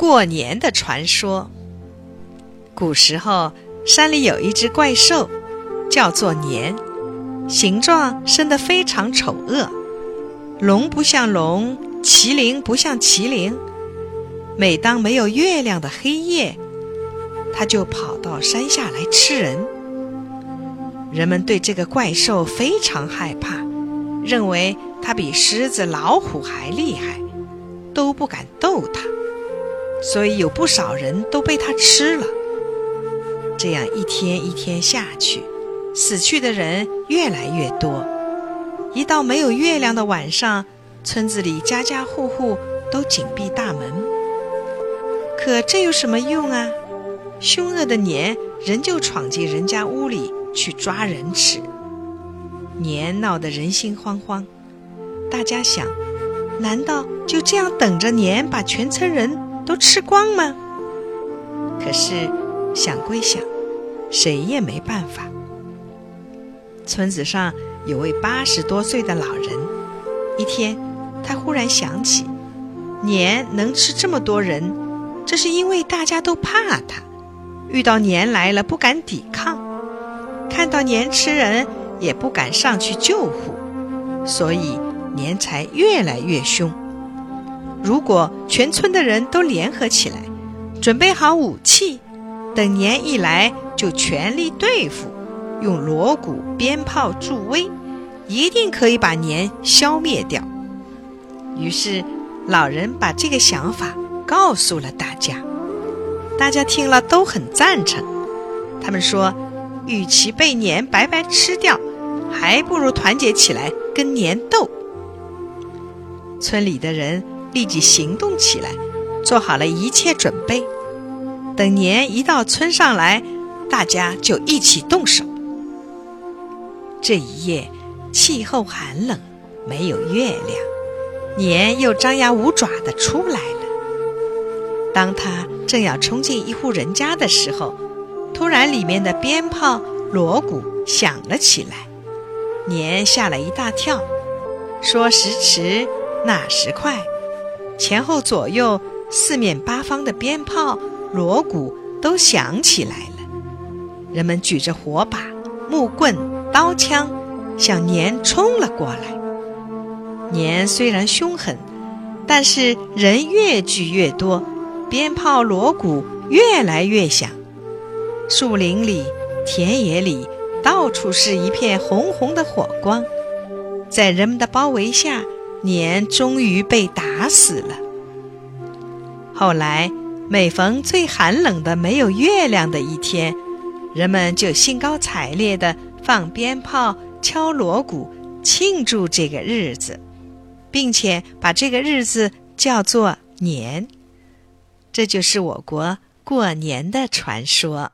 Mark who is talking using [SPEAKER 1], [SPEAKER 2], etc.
[SPEAKER 1] 过年的传说。古时候，山里有一只怪兽，叫做年，形状生得非常丑恶，龙不像龙，麒麟不像麒麟。每当没有月亮的黑夜，它就跑到山下来吃人。人们对这个怪兽非常害怕，认为它比狮子、老虎还厉害，都不敢逗它。所以有不少人都被它吃了。这样一天一天下去，死去的人越来越多。一到没有月亮的晚上，村子里家家户户都紧闭大门。可这有什么用啊？凶恶的年仍旧闯进人家屋里去抓人吃。年闹得人心惶惶，大家想：难道就这样等着年把全村人？都吃光吗？可是想归想，谁也没办法。村子上有位八十多岁的老人，一天，他忽然想起，年能吃这么多人，这是因为大家都怕他，遇到年来了不敢抵抗，看到年吃人也不敢上去救护，所以年才越来越凶。如果全村的人都联合起来，准备好武器，等年一来就全力对付，用锣鼓鞭炮助威，一定可以把年消灭掉。于是，老人把这个想法告诉了大家，大家听了都很赞成。他们说，与其被年白白吃掉，还不如团结起来跟年斗。村里的人。立即行动起来，做好了一切准备。等年一到村上来，大家就一起动手。这一夜，气候寒冷，没有月亮，年又张牙舞爪地出来了。当他正要冲进一户人家的时候，突然里面的鞭炮、锣鼓响了起来，年吓了一大跳。说时迟，那时快。前后左右、四面八方的鞭炮、锣鼓都响起来了，人们举着火把、木棍、刀枪，向年冲了过来。年虽然凶狠，但是人越聚越多，鞭炮、锣鼓越来越响，树林里、田野里，到处是一片红红的火光。在人们的包围下。年终于被打死了。后来，每逢最寒冷的、没有月亮的一天，人们就兴高采烈地放鞭炮、敲锣鼓，庆祝这个日子，并且把这个日子叫做年。这就是我国过年的传说。